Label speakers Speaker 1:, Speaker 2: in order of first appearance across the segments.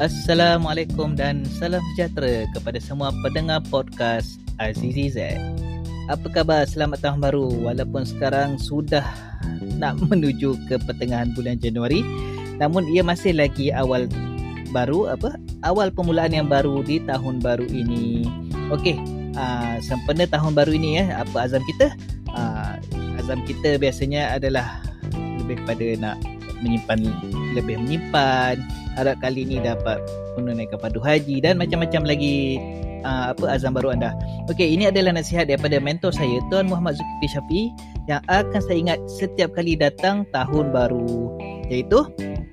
Speaker 1: Assalamualaikum dan salam sejahtera kepada semua pendengar podcast Azizi Z. Apa khabar? Selamat tahun baru walaupun sekarang sudah nak menuju ke pertengahan bulan Januari namun ia masih lagi awal baru apa? Awal permulaan yang baru di tahun baru ini. Okey, uh, sempena tahun baru ini ya, apa azam kita? Uh, azam kita biasanya adalah lebih kepada nak menyimpan lebih menyimpan harap kali ini dapat menunaikan padu haji dan macam-macam lagi uh, apa azam baru anda. Okey, ini adalah nasihat daripada mentor saya Tuan Muhammad Zulkifli Syafi yang akan saya ingat setiap kali datang tahun baru iaitu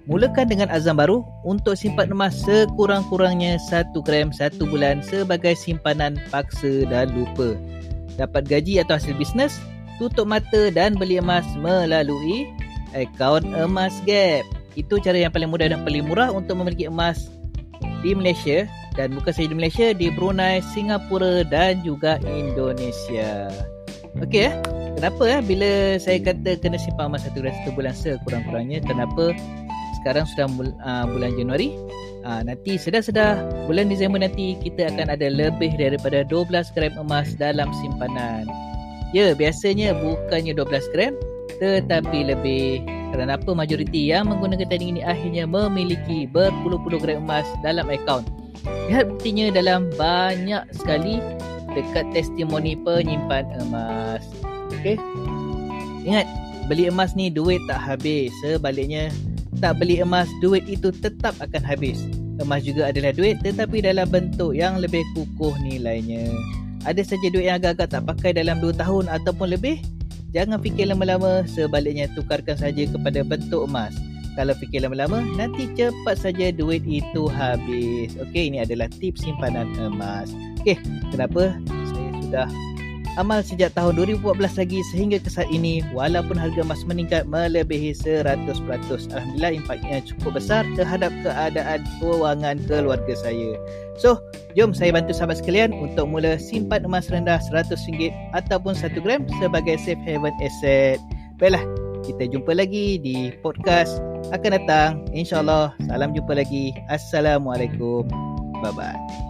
Speaker 1: mulakan dengan azam baru untuk simpan emas sekurang-kurangnya 1 gram 1 bulan sebagai simpanan paksa dan lupa. Dapat gaji atau hasil bisnes, tutup mata dan beli emas melalui akaun emas gap. Itu cara yang paling mudah dan paling murah untuk memiliki emas di Malaysia dan bukan sahaja di Malaysia, di Brunei, Singapura dan juga Indonesia. Okey eh. Kenapa eh bila saya kata kena simpan emas satu, satu bulan sekurang-kurangnya? Kenapa sekarang sudah uh, bulan Januari? Uh, nanti sedar-sedar bulan Disember nanti kita akan ada lebih daripada 12 gram emas dalam simpanan. Ya, biasanya bukannya 12 gram tetapi lebih kerana apa majoriti yang menggunakan teknik ini akhirnya memiliki berpuluh-puluh gram emas dalam akaun. Lihat buktinya dalam banyak sekali dekat testimoni penyimpan emas. Okey. Ingat, beli emas ni duit tak habis. Sebaliknya, tak beli emas, duit itu tetap akan habis. Emas juga adalah duit tetapi dalam bentuk yang lebih kukuh nilainya. Ada saja duit yang agak-agak tak pakai dalam 2 tahun ataupun lebih, Jangan fikir lama-lama, sebaliknya tukarkan saja kepada bentuk emas. Kalau fikir lama-lama, nanti cepat saja duit itu habis. Okey, ini adalah tips simpanan emas. Okey, kenapa saya sudah amal sejak tahun 2014 lagi sehingga ke saat ini walaupun harga emas meningkat melebihi 100%. Alhamdulillah impaknya cukup besar terhadap keadaan kewangan keluarga saya. So, jom saya bantu sahabat sekalian untuk mula simpan emas rendah RM100 ataupun 1 gram sebagai safe haven asset. Baiklah, kita jumpa lagi di podcast akan datang. InsyaAllah, salam jumpa lagi. Assalamualaikum. Bye-bye.